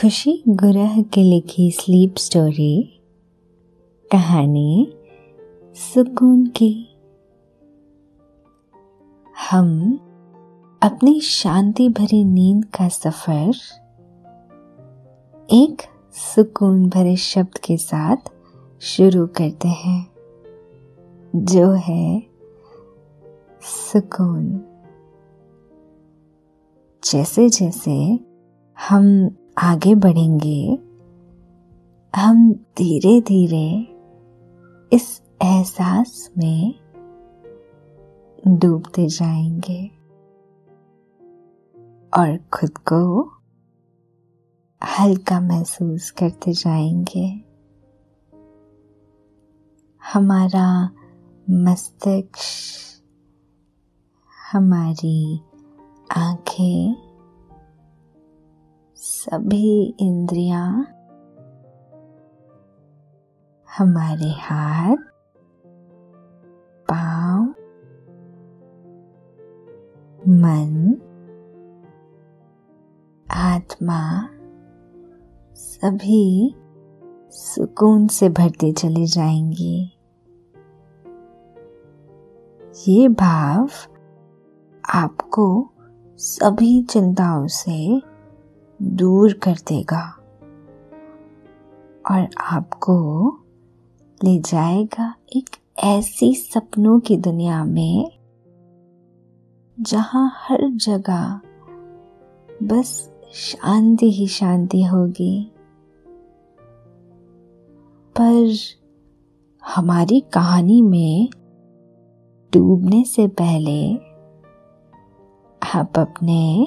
खुशी गुरह की लिखी स्लीप स्टोरी कहानी, सुकून की। हम अपनी शांति भरी नींद का सफ़र, एक सुकून भरे शब्द के साथ शुरू करते हैं, जो है सुकून। जैसे जैसे हम आगे बढ़ेंगे, हम धीरे धीरे इस एहसास में डूबते जाएँगे। और खुद को हल्का महसूस करते जाएँगे। हमारा मस्तिष्क, हमारी आँखें सभी इंद्रियाँ हमारे हाथ, पाँव, मन, आत्मा सभी सुकून से भरती चली जाएँगी। ये भाव आपको सभी चिंताओं से दूर कर देगा और आपको ले जाएगा एक ऐसी सपनों की दुनिया में, जहाँ हर जगह बस शांति ही शांति होगी। पर हमारी कहानी में डूबने से पहले आप अपने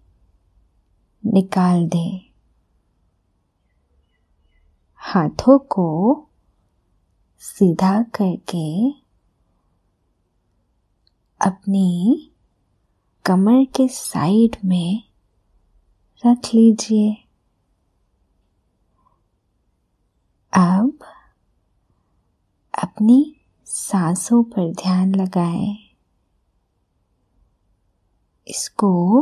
निकाल दे। हाथों को सीधा करके अपनी कमर के साइड में रख लीजिए। अब अपनी सांसों पर ध्यान लगाएँ। इसको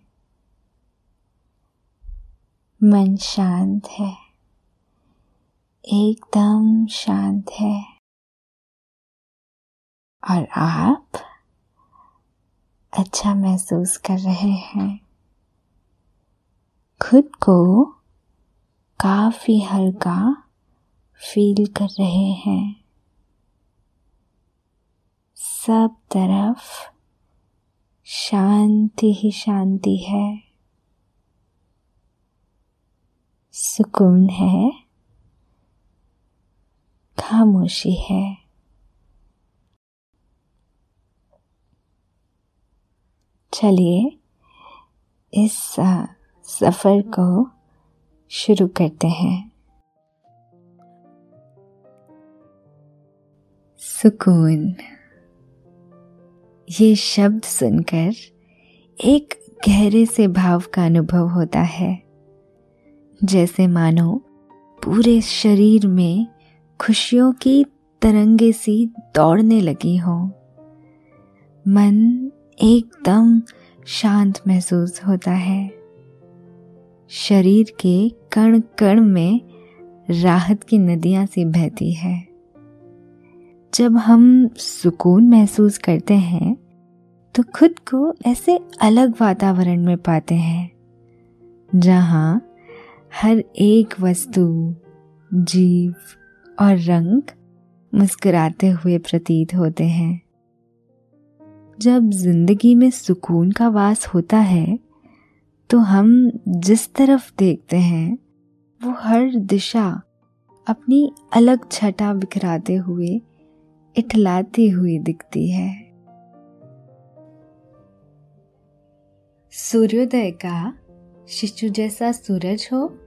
मन शांत है। एकदम शांत है। और आप अच्छा महसूस कर रहे हैं। खुद को काफ़ी हल्का फील कर रहे हैं। सब तरफ़ शांति ही शांति है। सुकून है, खामोशी है। चलिए इस सफ़र को शुरू करते हैं। सुकून। ये शब्द सुनकर एक गहरे से भाव का अनुभव होता है। जैसे मानो पूरे शरीर में खुशियों की तरंगे सी दौड़ने लगी हो। मन एकदम शांत महसूस होता है। शरीर के कण कण में राहत की नदियाँ सी बहती है। जब हम सुकून महसूस करते हैं तो खुद को ऐसे अलग वातावरण में पाते हैं, जहाँ हर एक वस्तु, जीव और रंग मुस्कुराते हुए प्रतीत होते हैं। जब ज़िंदगी में सुकून का वास होता है तो हम जिस तरफ़ देखते हैं, वो हर दिशा अपनी अलग छटा बिखराते हुए, इठलाती हुई दिखती है। सूर्योदय का शिशु जैसा सूरज हो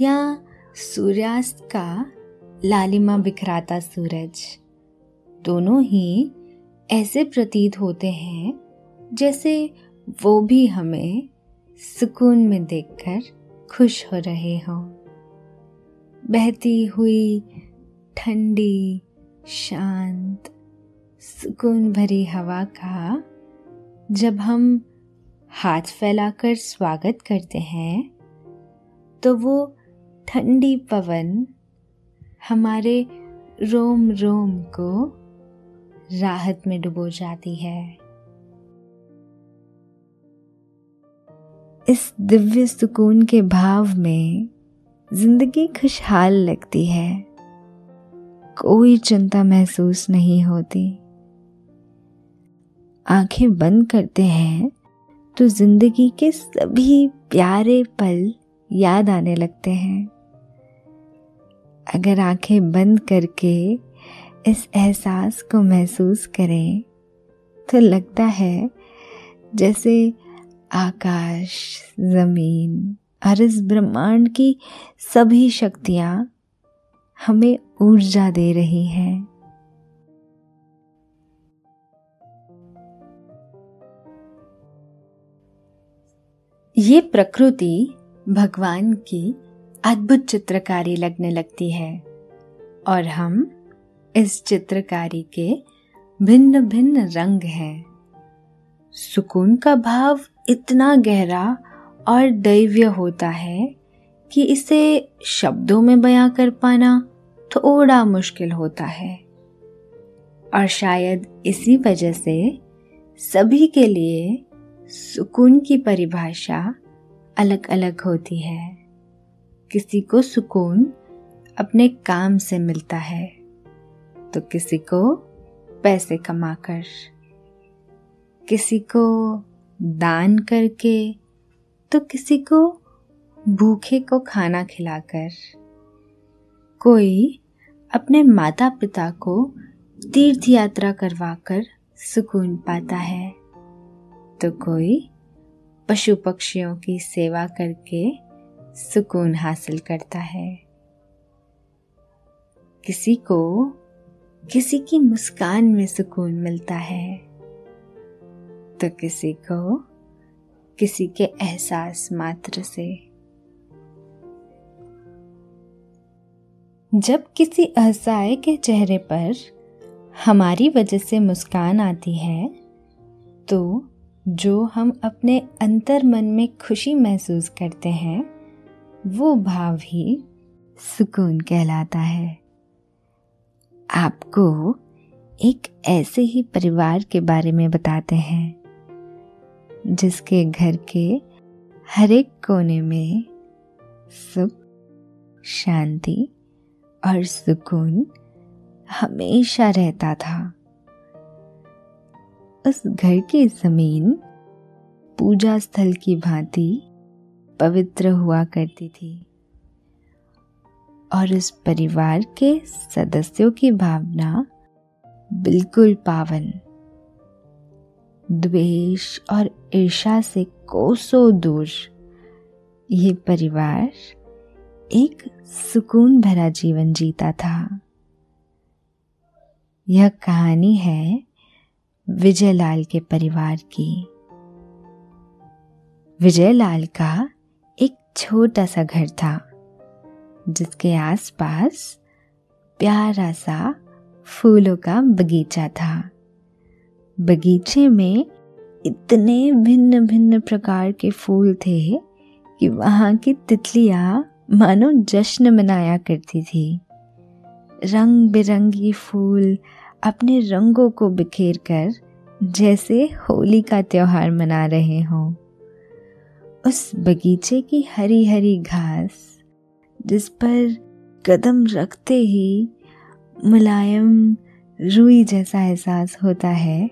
या सूर्यास्त का लालिमा बिखराता सूरज, दोनों ही ऐसे प्रतीत होते हैं जैसे वो भी हमें सुकून में देखकर खुश हो रहे हों। बहती हुई, ठंडी, शांत, सुकून भरी हवा का जब हम हाथ फैलाकर स्वागत करते हैं तो वो ठंडी पवन हमारे रोम रोम को राहत में डुबो जाती है। इस दिव्य सुकून के भाव में ज़िंदगी खुशहाल लगती है। कोई चिंता महसूस नहीं होती। आँखें बंद करते हैं तो ज़िंदगी के सभी प्यारे पल याद आने लगते हैं। अगर आँखें बंद करके इस एहसास को महसूस करें तो लगता है जैसे आकाश, ज़मीन और इस ब्रह्मांड की सभी शक्तियाँ हमें ऊर्जा दे रही हैं। ये प्रकृति भगवान की अद्भुत चित्रकारी लगने लगती है और हम इस चित्रकारी के भिन्न भिन्न रंग हैं। सुकून का भाव इतना गहरा और दैव्य होता है कि इसे शब्दों में बयां कर पाना थोड़ा मुश्किल होता है। और शायद इसी वजह से सभी के लिए सुकून की परिभाषा अलग अलग होती है। किसी को सुकून अपने काम से मिलता है तो किसी को पैसे कमाकर। किसी को दान करके तो किसी को भूखे को खाना खिलाकर। कोई अपने माता पिता को तीर्थ यात्रा करवाकर सुकून पाता है। तो कोई पशु पक्षियों की सेवा करके सुकून हासिल करता है। किसी को किसी की मुस्कान में सुकून मिलता है। तो किसी को किसी के एहसास मात्र से। जब किसी असहाय के चेहरे पर हमारी वजह से मुस्कान आती है तो जो हम अपने अंतर मन में खुशी महसूस करते हैं, वो भाव ही सुकून कहलाता है। आपको एक ऐसे ही परिवार के बारे में बताते हैं, जिसके घर के हर एक कोने में सुख, शांति और सुकून हमेशा रहता था। उस घर की ज़मीन पूजा स्थल की भांति पवित्र हुआ करती थी और उस परिवार के सदस्यों की भावना बिल्कुल पावन। द्वेष और ईर्षा से कोसों दूर ये परिवार एक सुकून भरा जीवन जीता था। यह कहानी है विजय लाल के परिवार की। विजयलाल का एक छोटा सा घर था, जिसके आसपास प्यारा सा फूलों का बगीचा था। बगीचे में इतने भिन्न भिन्न प्रकार के फूल थे कि वहाँ की तितलियाँ मानो जश्न मनाया करती थी। रंग बिरंगी फूल अपने रंगों को बिखेर कर जैसे होली का त्यौहार मना रहे हों। उस बगीचे की हरी हरी घास, जिस पर कदम रखते ही मुलायम रुई जैसा एहसास होता है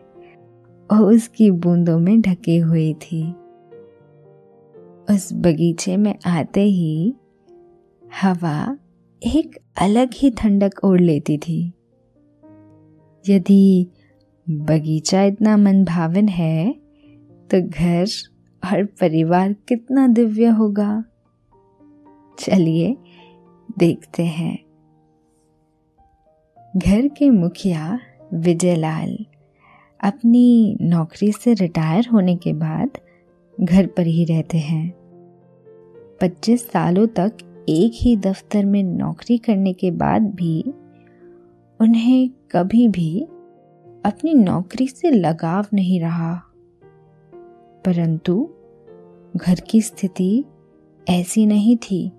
और उसकी बूंदों में ढकी हुई थी। उस बगीचे में आते ही हवा एक अलग ही ठंडक ओढ़ लेती थी। यदि बगीचा इतना मनभावन है तो घर और परिवार कितना दिव्य होगा। चलिए, देखते हैं। घर के मुखिया विजयलाल अपनी नौकरी से रिटायर होने के बाद घर पर ही रहते हैं। 25 सालों तक एक ही दफ्तर में नौकरी करने के बाद भी उन्हें कभी भी अपनी नौकरी से लगाव नहीं रहा। परंतु घर की स्थिति ऐसी नहीं थी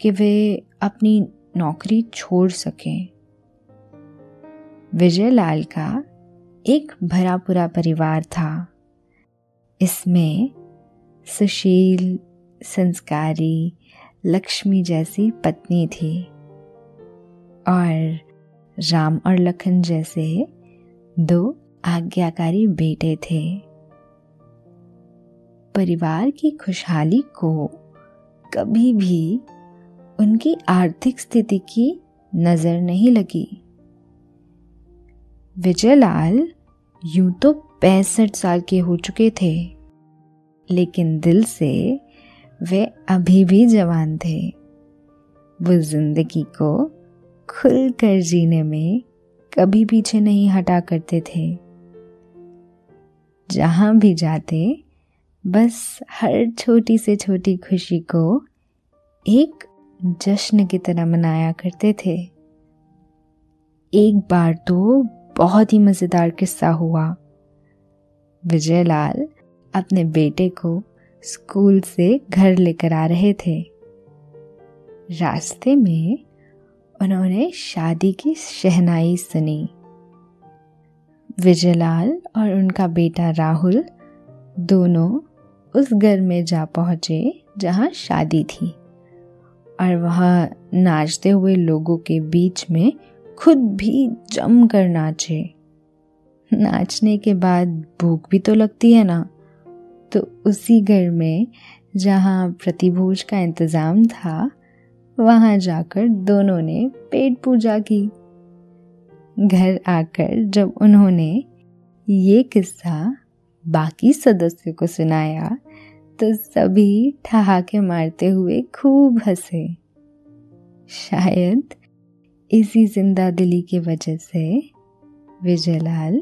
कि वे अपनी नौकरी छोड़ सकें। विजयलाल का एक भरा पूरा परिवार था। इसमें सुशील, संस्कारी, लक्ष्मी जैसी पत्नी थी और राम और लखन जैसे दो आज्ञाकारी बेटे थे। परिवार की खुशहाली को कभी भी उनकी आर्थिक स्थिति की नज़र नहीं लगी। विजयलाल यूँ तो पैंसठ साल के हो चुके थे, लेकिन दिल से वे अभी भी जवान थे। वो ज़िंदगी को खुलकर जीने में कभी पीछे नहीं हटा करते थे। जहाँ भी जाते, बस हर छोटी से छोटी खुशी को एक जश्न की तरह मनाया करते थे। एक बार तो बहुत ही मज़ेदार किस्सा हुआ। विजयलाल अपने बेटे को स्कूल से घर लेकर आ रहे थे। रास्ते में उन्होंने शादी की शहनाई सुनी। विजयलाल और उनका बेटा राहुल दोनों उस घर में जा पहुँचे जहाँ शादी थी और वहाँ नाचते हुए लोगों के बीच में खुद भी जम कर नाचे। नाचने के बाद भूख भी तो लगती है ना? तो उसी घर में जहाँ प्रतिभोज का इंतज़ाम था वहाँ जाकर दोनों ने पेट पूजा की। घर आकर जब उन्होंने ये किस्सा बाकी सदस्यों को सुनाया तो सभी ठहाके मारते हुए खूब हंसे। शायद इसी ज़िंदा दिली की वजह से विजयलाल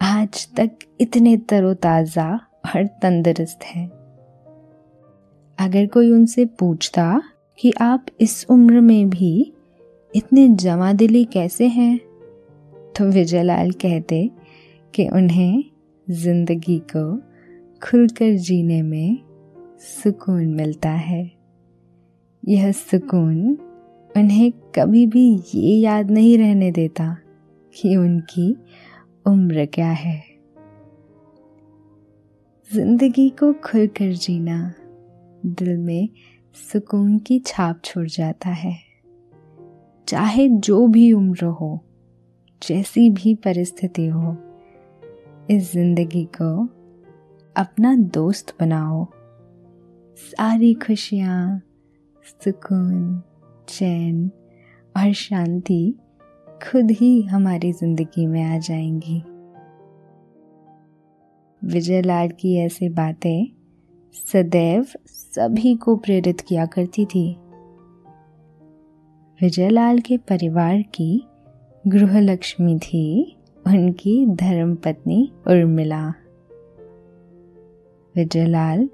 आज तक इतने तरोताज़ा और तंदुरुस्त हैं। अगर कोई उनसे पूछता कि आप इस उम्र में भी इतने जमा दिली कैसे हैं? तो विजयलाल कहते कि उन्हें ज़िंदगी को खुलकर जीने में सुकून मिलता है। यह सुकून उन्हें कभी भी ये याद नहीं रहने देता कि उनकी उम्र क्या है। ज़िंदगी को खुलकर जीना दिल में सुकून की छाप छोड़ जाता है। चाहे जो भी उम्र हो, जैसी भी परिस्थिति हो, इस ज़िंदगी को अपना दोस्त बनाओ। सारी खुशियाँ, सुकून, चैन और शांति खुद ही हमारी ज़िंदगी में आ जाएँगी। विजय लाल की ऐसी बातें सदैव सभी को प्रेरित किया करती थी। विजयलाल के परिवार की गृहलक्ष्मी थी, उनकी धर्म पत्नी उर्मिला। विजयलाल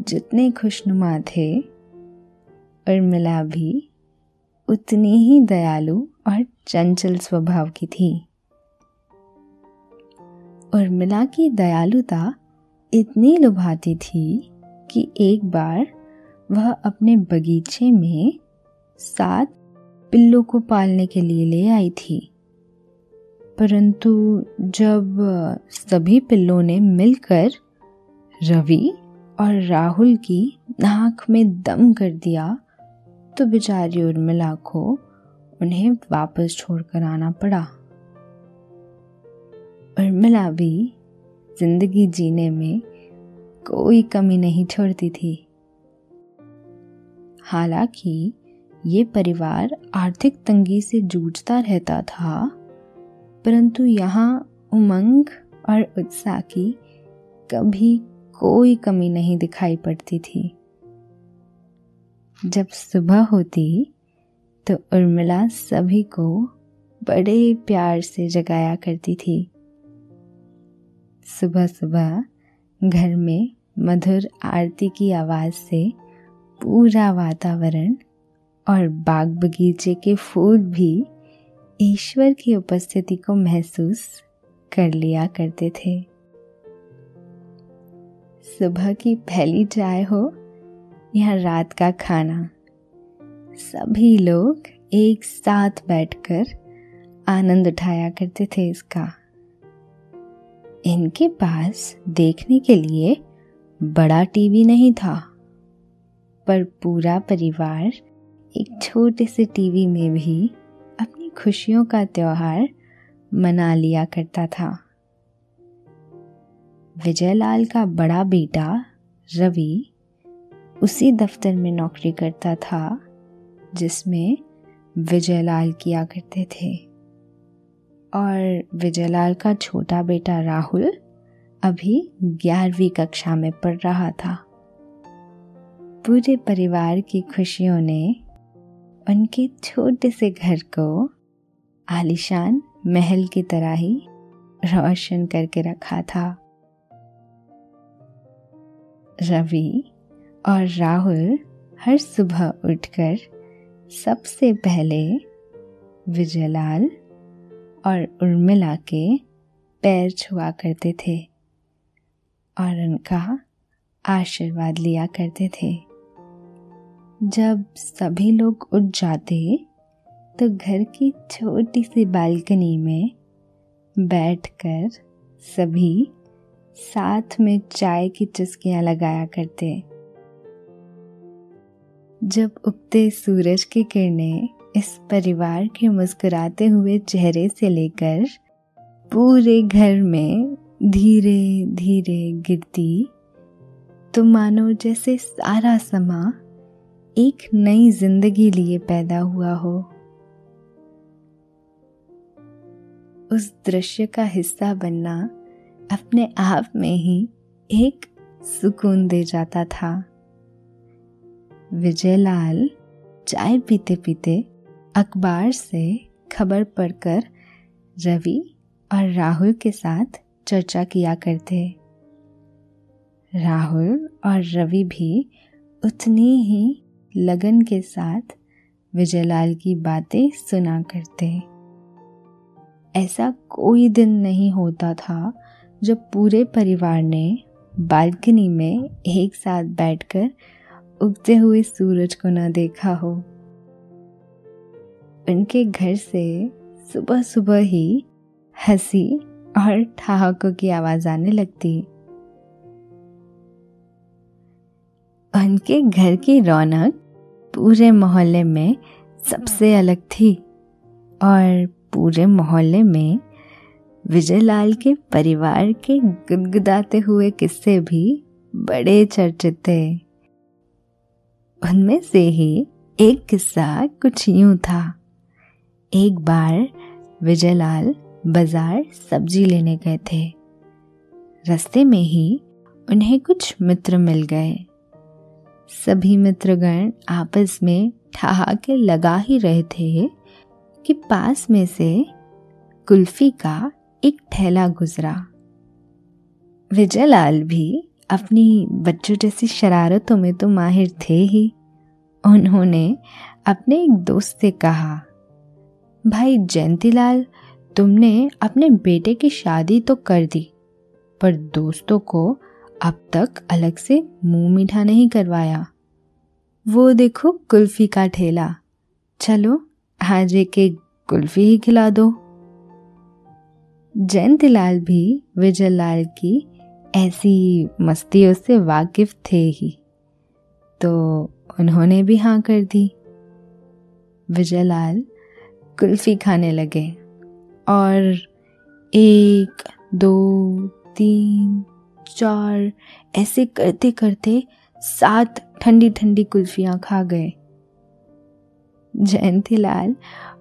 जितने खुशनुमा थे, उर्मिला भी उतनी ही दयालु और चंचल स्वभाव की थी। उर्मिला की दयालुता इतनी लुभाती थी कि एक बार वह अपने बगीचे में सात पिल्लों को पालने के लिए ले आई थी। परंतु जब सभी पिल्लों ने मिलकर रवि और राहुल की नाक में दम कर दिया तो बेचारी उर्मिला को उन्हें वापस छोड़कर आना पड़ा। उर्मिला भी ज़िंदगी जीने में कोई कमी नहीं छोड़ती थी। हालाँकि ये परिवार आर्थिक तंगी से जूझता रहता था, परंतु यहाँ उमंग और उत्साह की कभी कोई कमी नहीं दिखाई पड़ती थी। जब सुबह होती तो उर्मिला सभी को बड़े प्यार से जगाया करती थी। सुबह सुबह घर में मधुर आरती की आवाज़ से पूरा वातावरण और बाग बगीचे के फूल भी ईश्वर की उपस्थिति को महसूस कर लिया करते थे। सुबह की पहली चाय हो या रात का खाना, सभी लोग एक साथ बैठकर आनंद उठाया करते थे इसका। इनके पास देखने के लिए बड़ा टीवी नहीं था, पर पूरा परिवार एक छोटे से टीवी में भी अपनी खुशियों का त्यौहार मना लिया करता था। विजयलाल का बड़ा बेटा रवि उसी दफ्तर में नौकरी करता था, जिसमें विजयलाल किया करते थे। और विजयलाल का छोटा बेटा राहुल अभी ग्यारहवीं कक्षा में पढ़ रहा था। पूरे परिवार की खुशियों ने उनके छोटे से घर को आलिशान महल की तरह ही रोशन करके रखा था। रवि और राहुल हर सुबह उठकर सबसे पहले विजयलाल और उर्मिला के पैर छुआ करते थे। और उनका आशीर्वाद लिया करते थे। जब सभी लोग उठ जाते तो घर की छोटी सी बालकनी में बैठकर सभी साथ में चाय की चुस्कियाँ लगाया करते। जब उगते सूरज की किरणें इस परिवार के मुस्कुराते हुए चेहरे से लेकर पूरे घर में धीरे धीरे गिरती तो मानो जैसे सारा समा एक नई ज़िंदगी लिए पैदा हुआ हो। उस दृश्य का हिस्सा बनना अपने आप में ही एक सुकून दे जाता था। विजयलाल चाय पीते पीते अखबार से खबर पढ़कर रवि और राहुल के साथ चर्चा किया करते। राहुल और रवि भी उतनी ही लगन के साथ विजयलाल की बातें सुना करते। ऐसा कोई दिन नहीं होता था जब पूरे परिवार ने बालकनी में एक साथ बैठकर उगते हुए सूरज को न देखा हो। उनके घर से सुबह सुबह ही हँसी और ठहाकों की आवाज़ आने लगती। उनके घर की रौनक पूरे मोहल्ले में सबसे अलग थी और पूरे मोहल्ले में विजयलाल के परिवार के गुदगुदाते हुए किस्से भी बड़े चर्चित थे। उनमें से ही एक किस्सा कुछ यूँ था। एक बार विजयलाल बाज़ार सब्ज़ी लेने गए थे। रास्ते में ही उन्हें कुछ मित्र मिल गए। सभी मित्रगण आपस में ठहाके लगा ही रहे थे कि पास में से कुल्फी का एक ठेला गुजरा। विजयलाल भी अपनी बच्चों जैसी शरारतों में तो माहिर थे ही। उन्होंने अपने एक दोस्त से कहा भाई जयंतीलाल, तुमने अपने बेटे की शादी तो कर दी, पर दोस्तों को अब तक अलग से मुँह मीठा नहीं करवाया। वो देखो कुल्फी का ठेला। चलो, आज एक एक कुल्फी ही खिला दो। जयंतीलाल भी विजयलाल की ऐसी मस्तियों से वाकिफ थे ही तो उन्होंने भी हाँ कर दी। विजयलाल कुल्फी खाने लगे और एक, दो, तीन, चार ऐसे करते करते सात ठंडी ठंडी कुल्फियाँ खा गए। जयंतीलाल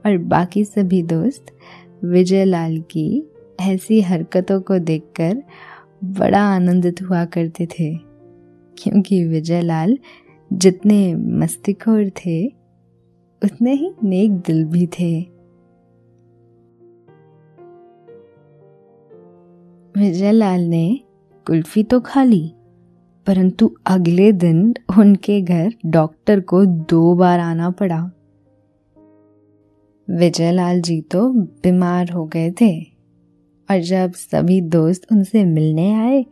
और बाकी सभी दोस्त विजयलाल की ऐसी हरकतों को देखकर बड़ा आनंदित हुआ करते थे, क्योंकि विजयलाल जितने मस्तिखोर थे उतने ही नेक दिल भी थे। विजयलाल ने कुल्फी तो खा ली, परंतु अगले दिन उनके घर डॉक्टर को दो बार आना पड़ा। विजयलाल जी तो बीमार हो गए थे, और जब सभी दोस्त उनसे मिलने आए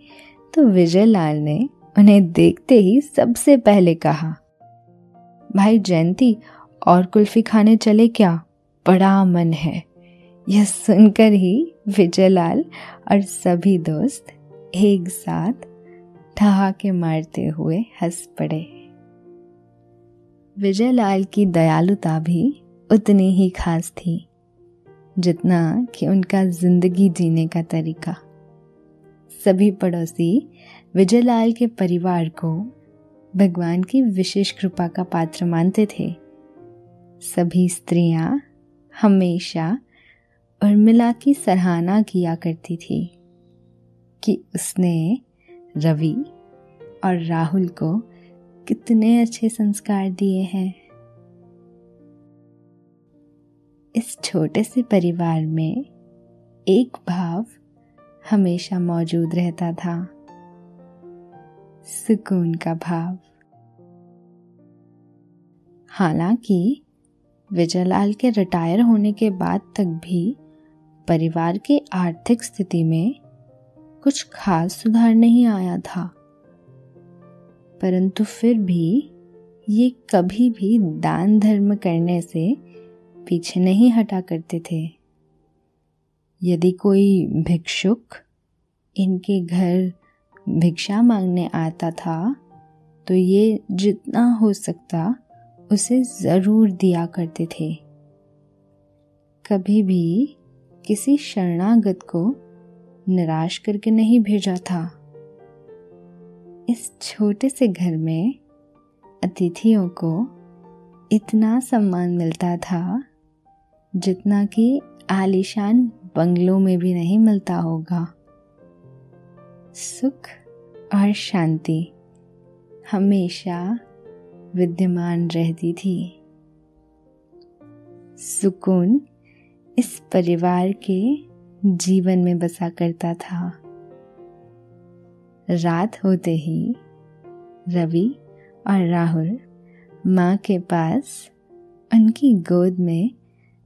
तो विजयलाल ने उन्हें देखते ही सबसे पहले कहा, भाई जयंती और कुल्फी खाने चले क्या? बड़ा मन है। यह सुनकर ही विजयलाल और सभी दोस्त एक साथ ठहाके मारते हुए हंस पड़े। विजयलाल की दयालुता भी उतनी ही खास थी, जितना कि उनका ज़िंदगी जीने का तरीका। सभी पड़ोसी विजयलाल के परिवार को भगवान की विशेष कृपा का पात्र मानते थे। सभी स्त्रियाँ हमेशा उर्मिला की सराहना किया करती थी कि उसने रवि और राहुल को कितने अच्छे संस्कार दिए हैं। इस छोटे से परिवार में एक भाव हमेशा मौजूद रहता था, सुकून का भाव। हालाँकि विजयलाल के रिटायर होने के बाद तक भी परिवार की आर्थिक स्थिति में कुछ खास सुधार नहीं आया था। परंतु फिर भी ये कभी भी दान धर्म करने से पीछे नहीं हटा करते थे। यदि कोई भिक्षुक इनके घर भिक्षा मांगने आता था तो ये जितना हो सकता उसे ज़रूर दिया करते थे। कभी भी किसी शरणागत को निराश करके नहीं भेजा था। इस छोटे से घर में अतिथियों को इतना सम्मान मिलता था, जितना कि आलिशान बंगलों में भी नहीं मिलता होगा। सुख और शांति हमेशा विद्यमान रहती थी। सुकून इस परिवार के जीवन में बसा करता था। रात होते ही रवि और राहुल माँ के पास उनकी गोद में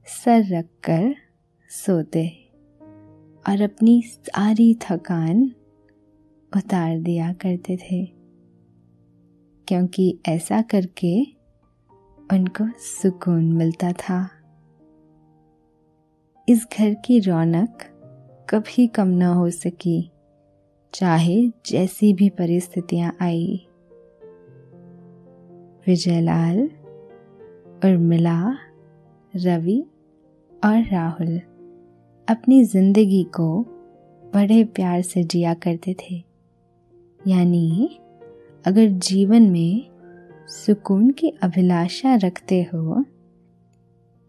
सर रखकर सोते और अपनी सारी थकान उतार दिया करते थे। क्योंकि ऐसा करके उनको सुकून मिलता था। इस घर की रौनक कभी कम न हो सकी, चाहे जैसी भी परिस्थितियाँ आई। विजयलाल उर्मिला रवि और राहुल अपनी ज़िंदगी को बड़े प्यार से जिया करते थे। यानी अगर जीवन में सुकून की अभिलाषा रखते हो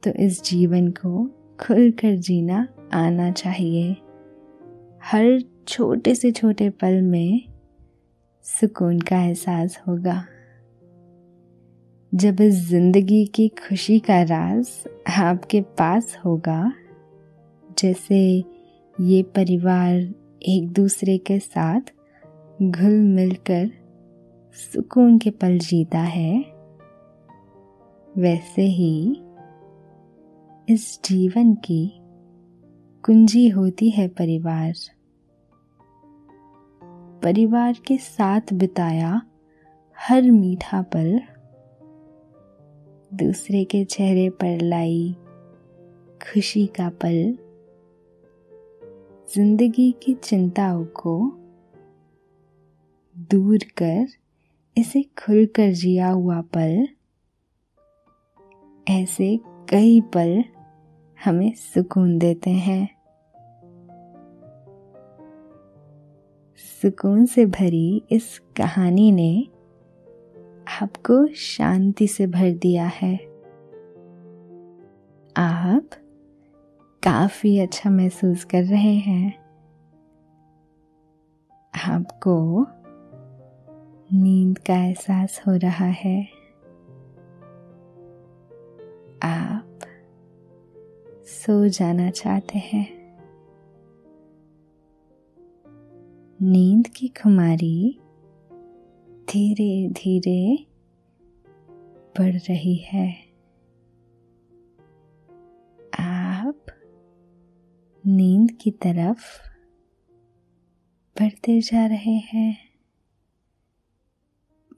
तो इस जीवन को खुलकर जीना आना चाहिए। हर छोटे से छोटे पल में सुकून का एहसास होगा। जब इस ज़िंदगी की खुशी का राज आपके पास होगा, जैसे ये परिवार एक दूसरे के साथ घुल मिलकर सुकून के पल जीता है, वैसे ही इस जीवन की कुंजी होती है परिवार। परिवार के साथ बिताया हर मीठा पल, दूसरे के चेहरे पर लाई खुशी का पल, ज़िंदगी की चिंताओं को दूर कर इसे खुलकर जिया हुआ पल, ऐसे कई पल हमें सुकून देते हैं। सुकून से भरी इस कहानी ने आपको शांति से भर दिया है। आप काफ़ी अच्छा महसूस कर रहे हैं। आपको नींद का एहसास हो रहा है। आप सो जाना चाहते हैं। नींद की खुमारी धीरे धीरे बढ़ रही है। आप नींद की तरफ़ बढ़ते जा रहे हैं।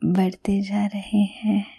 बढ़ते जा रहे हैं।